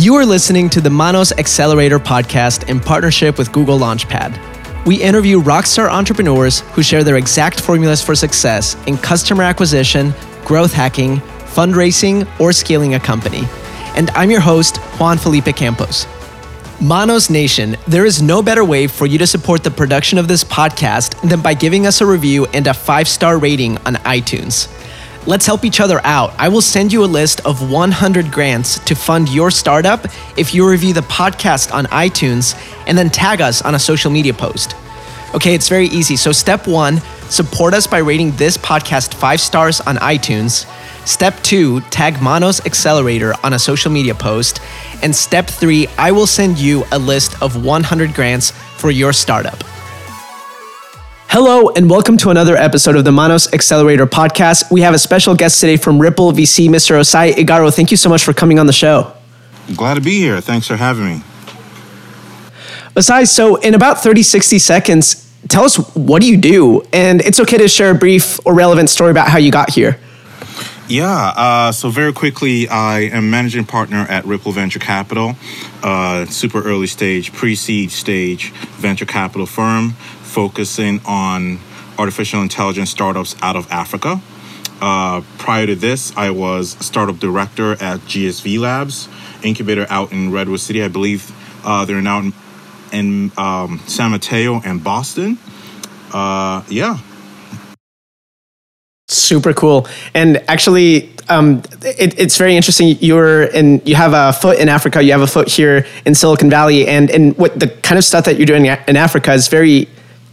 You are listening to the Manos Accelerator podcast in partnership with Google Launchpad. We interview rockstar entrepreneurs who share their exact formulas for success in customer acquisition, growth hacking, fundraising, or scaling a company. And I'm your host, Juan Felipe Campos. Manos Nation, there is no better way for you to support the production of this podcast than by giving us a review and a five star rating on iTunes. Let's help each other out. I will send you a list of 100 grants to fund your startup if you review the podcast on iTunes and then tag us on a social media post. Okay, it's very easy. So, step one, support us by rating this podcast five stars on iTunes. Step two, tag Manos Accelerator on a social media post. And step three, I will send you a list of 100 grants for your startup. Hello, and welcome to another episode of the Manos Accelerator podcast. We have a special guest today from Ripple VC, Mr. Osai Igaro. Thank you so much for coming on the show. Glad to be here. Thanks for having me. Osai, so in about 30, 60 seconds, tell us what do you do? And it's okay to share a brief or relevant story about how you got here. Yeah, uh, so very quickly, I am managing partner at Ripple Venture Capital, uh, super early stage, pre seed stage venture capital firm focusing on artificial intelligence startups out of Africa. Uh, prior to this, I was startup director at GSV Labs, incubator out in Redwood City. I believe uh, they're now in, in um, San Mateo and Boston. Uh, yeah. Super cool. And actually, um, it, it's very interesting. You're in, you have a foot in Africa, you have a foot here in Silicon Valley, and and what the kind of stuff that you're doing in Africa is very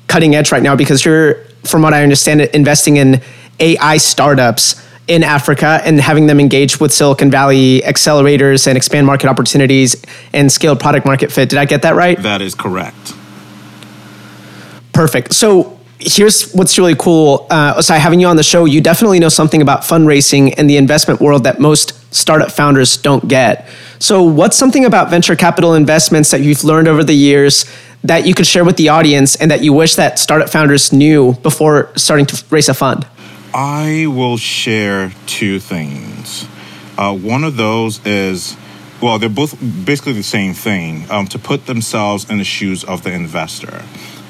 cutting edge right now because you're, from what I understand, investing in AI startups in Africa and having them engage with Silicon Valley accelerators and expand market opportunities and scale product market fit. Did I get that right? That is correct. Perfect. So here's what's really cool. Uh, Osai, having you on the show, you definitely know something about fundraising and the investment world that most startup founders don't get. So, what's something about venture capital investments that you've learned over the years that you could share with the audience and that you wish that startup founders knew before starting to raise a fund? I will share two things. Uh, one of those is, well, they're both basically the same thing um, to put themselves in the shoes of the investor.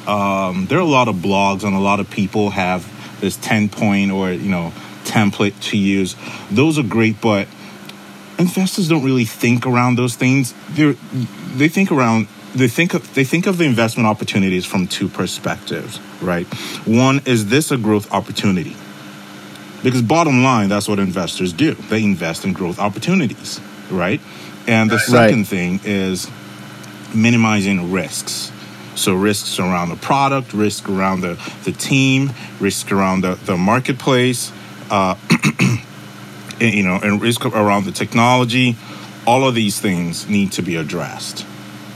Um, there are a lot of blogs and a lot of people have this 10 point or, you know, template to use. Those are great, but investors don't really think around those things. They they think around they think of, they think of the investment opportunities from two perspectives, right? One is this a growth opportunity? Because bottom line, that's what investors do. They invest in growth opportunities, right? And the second right. thing is minimizing risks. So risks around the product, risk around the, the team, risk around the, the marketplace, uh, you know, and risk around the technology. All of these things need to be addressed.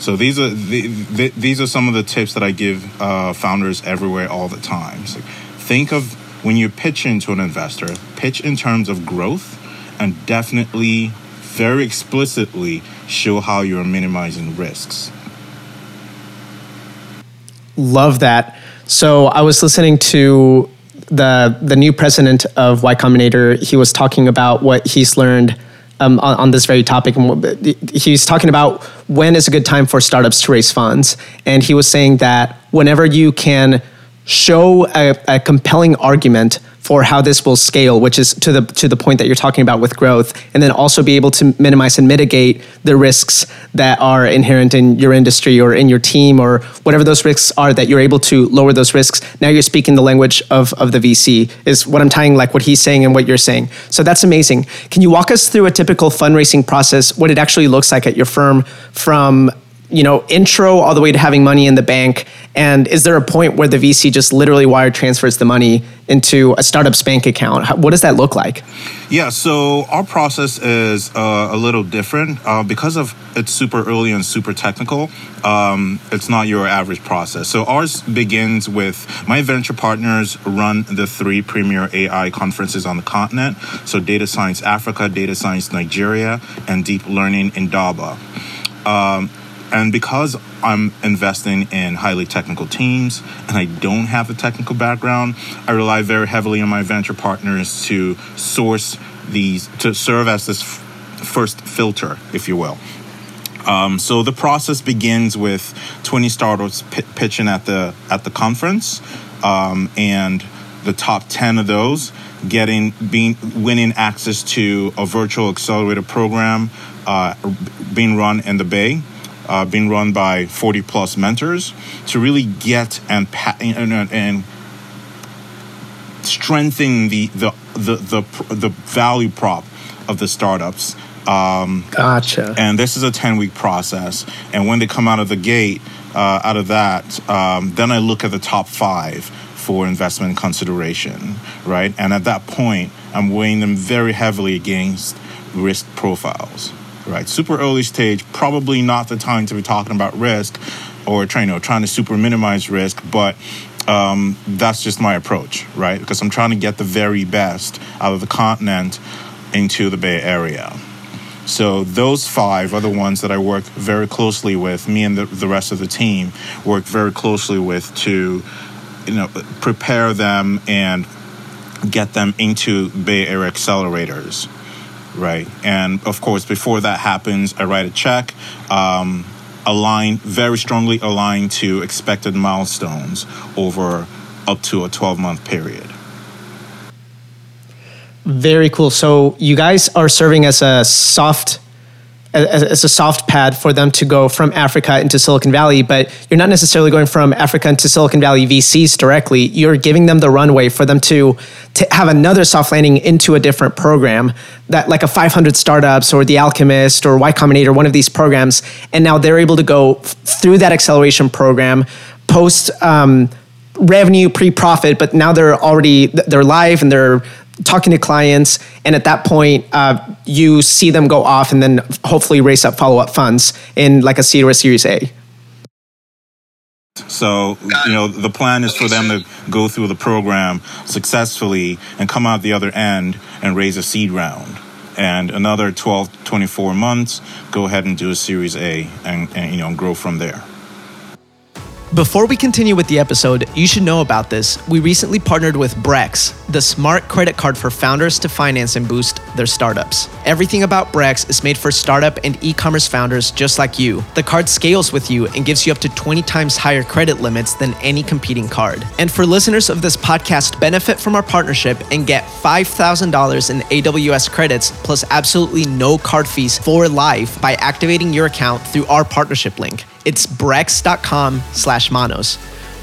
So these are the, the, these are some of the tips that I give uh, founders everywhere all the time. So think of when you pitch into an investor, pitch in terms of growth, and definitely very explicitly show how you're minimizing risks. Love that. So I was listening to the the new president of Y Combinator. He was talking about what he's learned um, on, on, this very topic. He's talking about when is a good time for startups to raise funds. And he was saying that whenever you can show a, a compelling argument for how this will scale, which is to the to the point that you're talking about with growth, and then also be able to minimize and mitigate the risks that are inherent in your industry or in your team or whatever those risks are that you're able to lower those risks. Now you're speaking the language of of the VC is what I'm tying like what he's saying and what you're saying. So that's amazing. Can you walk us through a typical fundraising process, what it actually looks like at your firm from you know, intro all the way to having money in the bank? And is there a point where the VC just literally wire transfers the money into a startup's bank account? what does that look like? Yeah, so our process is uh, a little different uh, because of it's super early and super technical. Um, it's not your average process. So ours begins with my venture partners run the three premier AI conferences on the continent. So Data Science Africa, Data Science Nigeria, and Deep Learning Indaba. Um, and because I'm investing in highly technical teams and I don't have the technical background, I rely very heavily on my venture partners to source these, to serve as this f- first filter, if you will. Um, so the process begins with 20 startups p- pitching at the at the conference, um, and the top 10 of those getting being winning access to a virtual accelerator program uh, being run in the Bay. Uh, being run by 40 plus mentors to really get and and, and strengthen the, the the the the value prop of the startups um, gotcha. And this is a 10 week process. And when they come out of the gate, uh, out of that, um, then I look at the top five for investment consideration, right? And at that point, I'm weighing them very heavily against risk profiles, right? Super early stage, probably not the time to be talking about risk or trying, you know, trying to super minimize risk, but um, that's just my approach, right? Because I'm trying to get the very best out of the continent into the Bay Area. So those five are the ones that I work very closely with. Me and the, the rest of the team work very closely with to, you know, prepare them and get them into Bay Area accelerators, right? And of course, before that happens, I write a check. Um, aligned very strongly aligned to expected milestones over up to a 12 month period very cool. So you guys are serving as a soft as, a soft pad for them to go from Africa into Silicon Valley, but you're not necessarily going from Africa into Silicon Valley VCs directly. You're giving them the runway for them to, to have another soft landing into a different program that like a 500 startups or the Alchemist or Y Combinator, one of these programs. And now they're able to go through that acceleration program, post um, revenue pre-profit, but now they're already, they're live and they're talking to clients, and at that point, uh, you see them go off and then hopefully raise up follow up funds in like a seed or a Series A. So, you know, the plan is for them to go through the program successfully and come out the other end and raise a seed round. And another 12, 24 months, go ahead and do a Series A and, and you know, grow from there. Before we continue with the episode, you should know about this. We recently partnered with Brex, the smart credit card for founders to finance and boost their startups. Everything about Brex is made for startup and e commerce founders just like you. The card scales with you and gives you up to 20 times higher credit limits than any competing card. And for listeners of this podcast, benefit from our partnership and get $5,000 in AWS credits plus absolutely no card fees for life by activating your account through our partnership link. It's brex.com slash manos.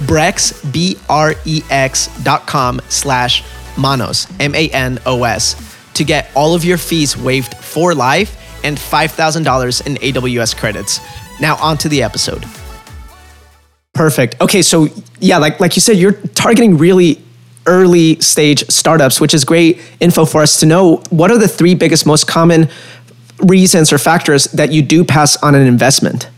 Brex, B R E X dot com slash manos, M A N O S, to get all of your fees waived for life and $5,000 in AWS credits. Now, on to the episode. Perfect. Okay, so yeah, like, like you said, you're targeting really early stage startups, which is great info for us to know. What are the three biggest, most common reasons or factors that you do pass on an investment?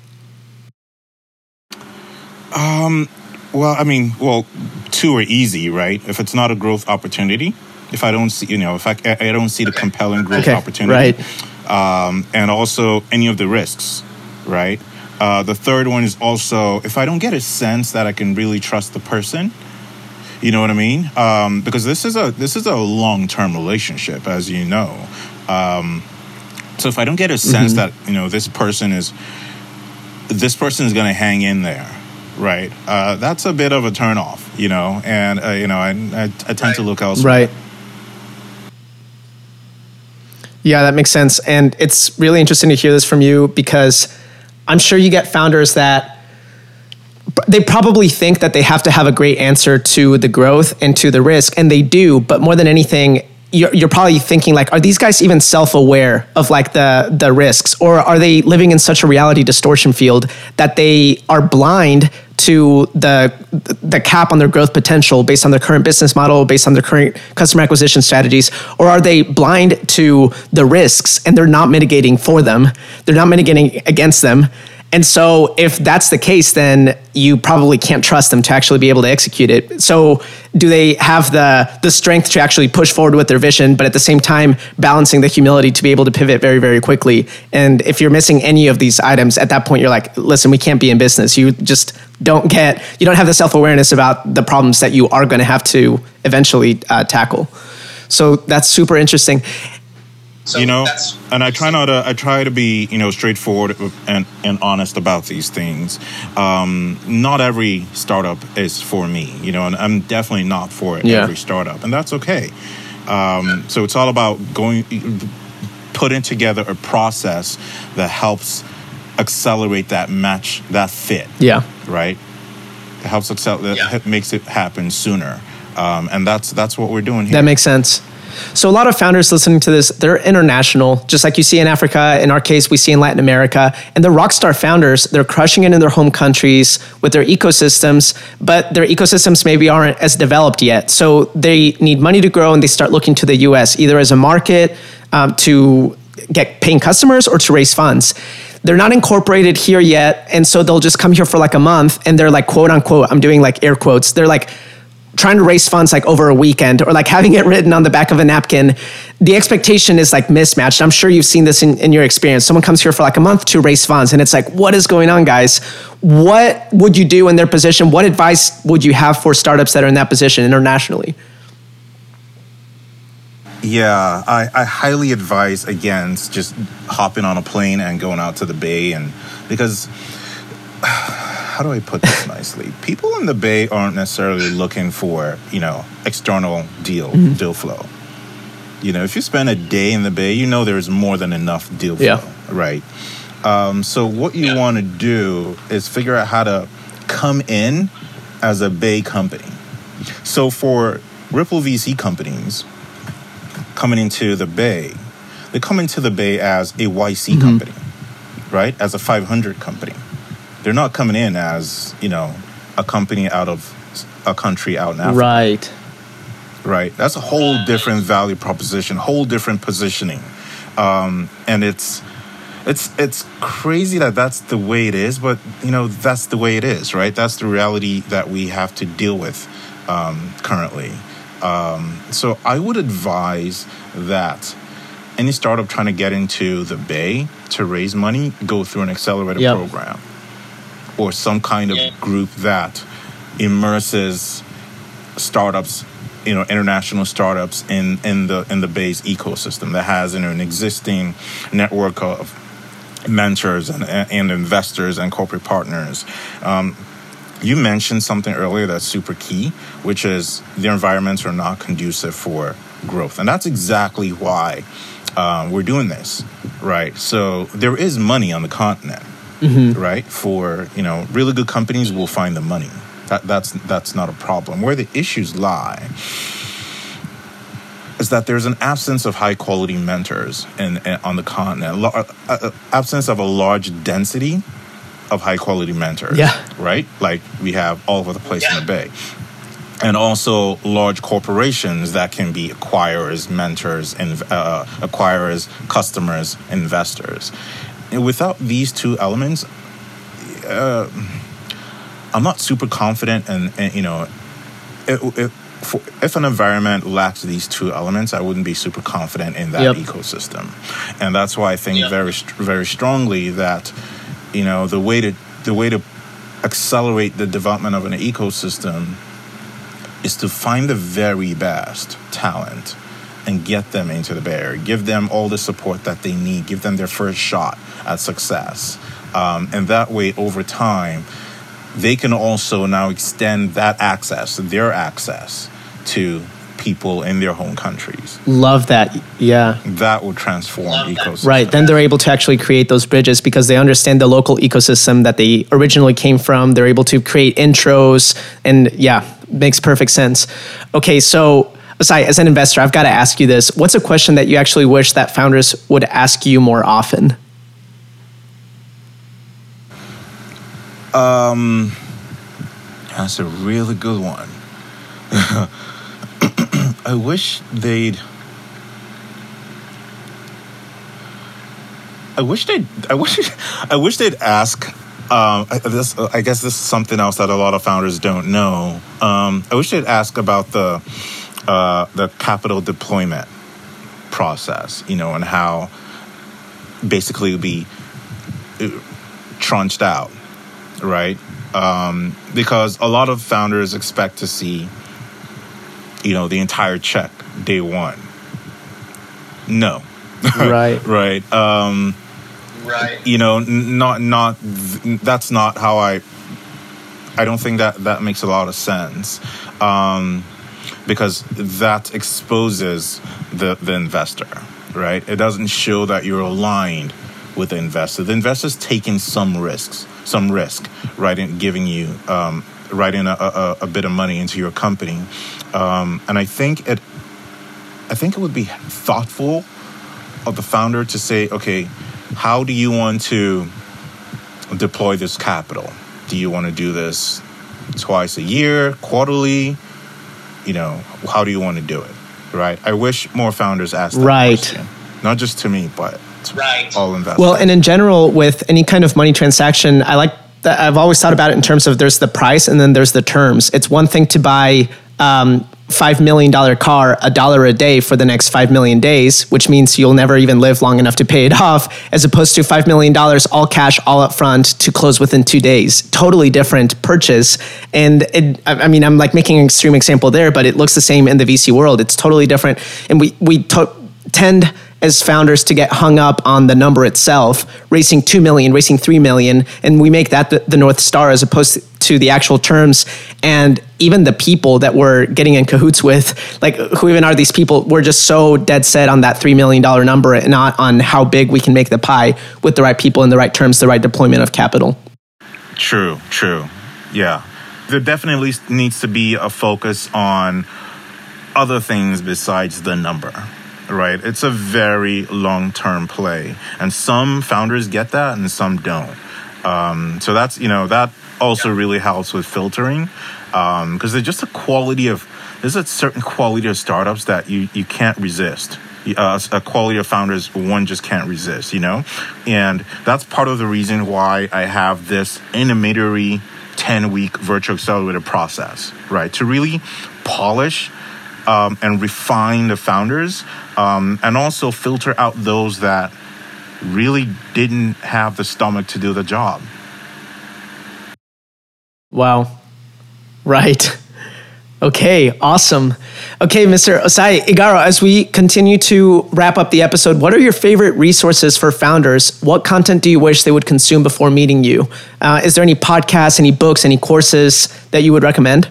Um, well, I mean, well, two are easy, right? If it's not a growth opportunity, if I don't see, you know, if I, I don't see the compelling growth okay, opportunity, right. um, and also any of the risks, right? Uh, the third one is also if I don't get a sense that I can really trust the person, you know what I mean? Um, because this is a this is a long term relationship, as you know. Um, so if I don't get a sense mm-hmm. that you know this person is this person is going to hang in there, right? Uh, that's a bit of a turnoff, you know, and uh, you know, I, I, I tend to look elsewhere. Right. Yeah, that makes sense, and it's really interesting to hear this from you because I'm sure you get founders that they probably think that they have to have a great answer to the growth and to the risk, and they do. But more than anything, you're, you're probably thinking like, are these guys even self-aware of like the the risks, or are they living in such a reality distortion field that they are blind to the the cap on their growth potential based on their current business model, based on their current customer acquisition strategies, or are they blind to the risks and they're not mitigating for them? They're not mitigating against them, and so, if that's the case, then you probably can't trust them to actually be able to execute it. So, do they have the the strength to actually push forward with their vision, but at the same time balancing the humility to be able to pivot very, very quickly? And if you're missing any of these items, at that point, you're like, listen, we can't be in business. You just don't get, you don't have the self awareness about the problems that you are going to have to eventually uh, tackle. So that's super interesting. So you know, that's and I try not to. I try to be, you know, straightforward and and honest about these things. Um, not every startup is for me, you know, and I'm definitely not for Yeah. every startup, and that's okay. Um, so it's all about going, putting together a process that helps accelerate that match, that fit Yeah. right? It helps excel. That Yeah. makes it happen sooner, um, and that's that's what we're doing here. That makes sense. So a lot of founders listening to this, they're international, just like you see in Africa. In our case, we see in Latin America. And the rockstar founders, they're crushing it in their home countries with their ecosystems, but their ecosystems maybe aren't as developed yet. So they need money to grow and they start looking to the US, either as a market um, to get paying customers or to raise funds. They're not incorporated here yet. And so they'll just come here for like a month and they're like, quote unquote, I'm doing like air quotes. They're like, trying to raise funds like over a weekend or like having it written on the back of a napkin the expectation is like mismatched. I'm sure you've seen this in, in your experience. Someone comes here for like a month to raise funds and it's like what is going on guys? What would you do in their position? What advice would you have for startups that are in that position internationally? Yeah, I, I highly advise against just hopping on a plane and going out to the bay, and because how do I put this nicely? People in the bay aren't necessarily looking for you know external deal deal flow. You know, if you spend a day in the bay, you know there's more than enough deal flow, Yeah. right? Um, so what you Yeah. want to do is figure out how to come in as a bay company. So for Ripple VC companies coming into the Bay, they come into the Bay as a YC company, right? As a 500 company. They're not coming in as, you know, a company out of a country out in Africa, right right? That's a whole different value proposition, whole different positioning. Um, and it's it's it's crazy that that's the way it is, but you know that's the way it is, right? That's the reality that we have to deal with um, currently. Um, so I would advise that any startup trying to get into the Bay to raise money go through an accelerator Yep. program or some kind of Yeah. group that immerses startups you know international startups in in the in the Bay's ecosystem that has you know an existing network of mentors and, and investors and corporate partners. Um, you mentioned something earlier that's super key which is the environments are not conducive for growth. And that's exactly why um, we're doing this right? So there is money on the continent right? For you know really good companies will find the money. That, that's that's not a problem. Where the issues lie is that there's an absence of high quality mentors in, in- on the continent. Lo- uh, uh, absence of a large density of high quality mentors Yeah. right? Like we have all over the place in the bay. And also large corporations that can be acquirers, mentors, and uh, acquirers, customers, investors. And without these two elements, uh, I'm not super confident. And you know, if, if, for, if an environment lacks these two elements, I wouldn't be super confident in that Yep. ecosystem. And that's why I think Yeah. very, very strongly that you know the way to the way to accelerate the development of an ecosystem is to find the very best talent and get them into the Bay Area. Give them all the support that they need. Give them their first shot at success. Um, and that way, over time, they can also now extend that access, their access, to people in their home countries. love that yeah That will transform Love that. ecosystem. Right. Then they're able to actually create those bridges because they understand the local ecosystem that they originally came from. They're able to create intros and yeah, makes perfect sense. Okay, so Osai, as an investor, I've got to ask you this. What's a question that you actually wish that founders would ask you more often? Um, That's a really good one. I wish they'd. I wish they'd. I wish. I wish they'd ask. Um, I, this, I guess this is something else that a lot of founders don't know. Um, I wish they'd ask about the uh, the capital deployment process. You know, and how basically it would be uh, tranched out, right? um, because a lot of founders expect to see, you know, the entire check day one. No, right. right. Um, right. You know, not not that's not how I. I don't think that that makes a lot of sense, um, because that exposes the the investor, right? It doesn't show that you're aligned with the investor. The investor's taking some risks, some risk, right, in giving you, um, writing a, a, a, bit of money into your company, um, and I think it, I think it would be thoughtful of the founder to say, okay, how do you want to deploy this capital? Do you want to do this twice a year, quarterly? You know, how do you want to do it? Right. I wish more founders asked that right. question. Not just to me, but right. all investors. Well, and in general, with any kind of money transaction, I like that. I've always thought about it in terms of there's the price and then there's the terms. It's one thing to buy um, $5 million car a dollar a day for the next 5 million days, which means you'll never even live long enough to pay it off, as opposed to $5 million all cash, all up front to close within two days. Totally different purchase. And it, I mean, I'm like making an extreme example there, but it looks the same in the VC world. It's totally different. And we, we to- tend as founders to get hung up on the number itself, racing 2 million, racing 3 million, and we make that the, the, North Star as opposed to the actual terms. And even the people that we're getting in cahoots with, like who even are these people, we're just so dead set on that $3 million number and not on how big we can make the pie with the right people in the right terms, the right deployment of capital. True, true. Yeah. There definitely needs to be a focus on other things besides the number right? It's a very long term play. And some founders get that and some don't. Um, so that's, you know, that also really helps with filtering because um, there's just a quality of, there's a certain quality of startups that you, you can't resist. Uh, a quality of founders one just can't resist, you know? And that's part of the reason why I have this intermediary 10 week virtual accelerator process, right? To really polish um, and refine the founders um, and also filter out those that really didn't have the stomach to do the job. Wow. Right. Okay, awesome. Okay, Mr. Osai Igaro, as we continue to wrap up the episode, what are your favorite resources for founders? What content do you wish they would consume before meeting you? Uh, is there any podcasts, any books, any courses that you would recommend?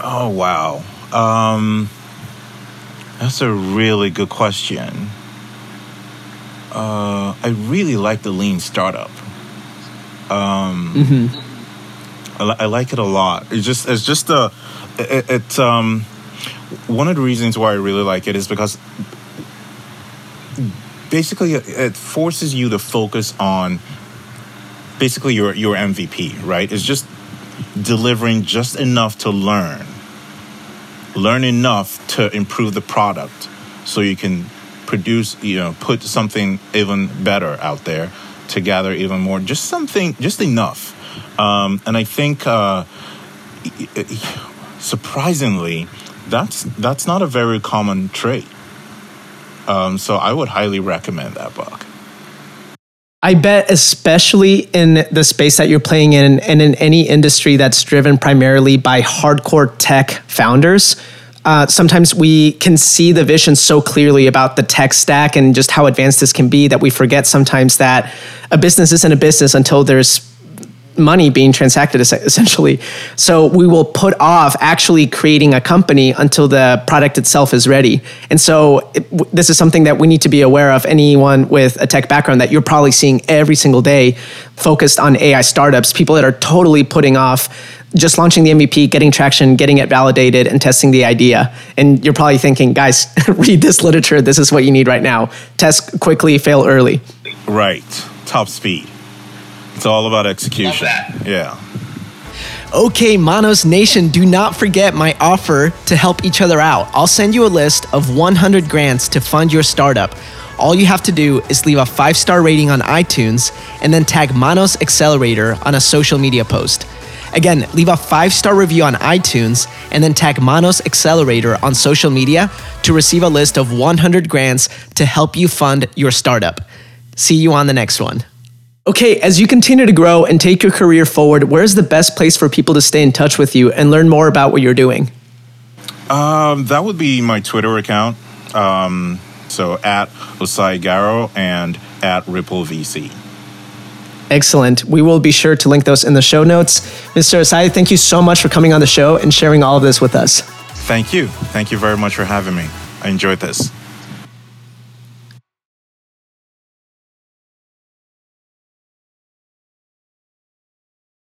Oh, wow. Um, that's a really good question. Uh, I really like the lean startup. Um, mm-hmm. I, I, like it a lot. It's just it's just a it, it um one of the reasons why I really like it is because basically it forces you to focus on basically your your MVP, right? It's just delivering just enough to learn learn enough to improve the product so you can produce, you know, put something even better out there to gather even more. Just something, just enough. Um, and I think, uh, surprisingly, that's that's not a very common trait. Um, so I would highly recommend that book. I bet, especially in the space that you're playing in and in any industry that's driven primarily by hardcore tech founders, uh, sometimes we can see the vision so clearly about the tech stack and just how advanced this can be that we forget sometimes that a business isn't a business until there's money being transacted essentially. So we will put off actually creating a company until the product itself is ready. And so it, this is something that we need to be aware of. Anyone with a tech background that you're probably seeing every single day focused on AI startups, people that are totally putting off just launching the MVP, getting traction, getting it validated, and testing the idea. And you're probably thinking, guys, read this literature. This is what you need right now. Test quickly, fail early. Right. Top speed. It's all about execution. Yeah. Okay, Manos Nation, do not forget my offer to help each other out. I'll send you a list of 100 grants to fund your startup. All you have to do is leave a five star rating on iTunes and then tag Manos Accelerator on a social media post. Again, leave a five star review on iTunes and then tag Manos Accelerator on social media to receive a list of 100 grants to help you fund your startup. See you on the next one. Okay, as you continue to grow and take your career forward, where's the best place for people to stay in touch with you and learn more about what you're doing? Um, that would be my Twitter account. Um, So at Osai Garo and at Ripple VC. Excellent. We will be sure to link those in the show notes. Mr. Osai, thank you so much for coming on the show and sharing all of this with us. Thank you. Thank you very much for having me. I enjoyed this.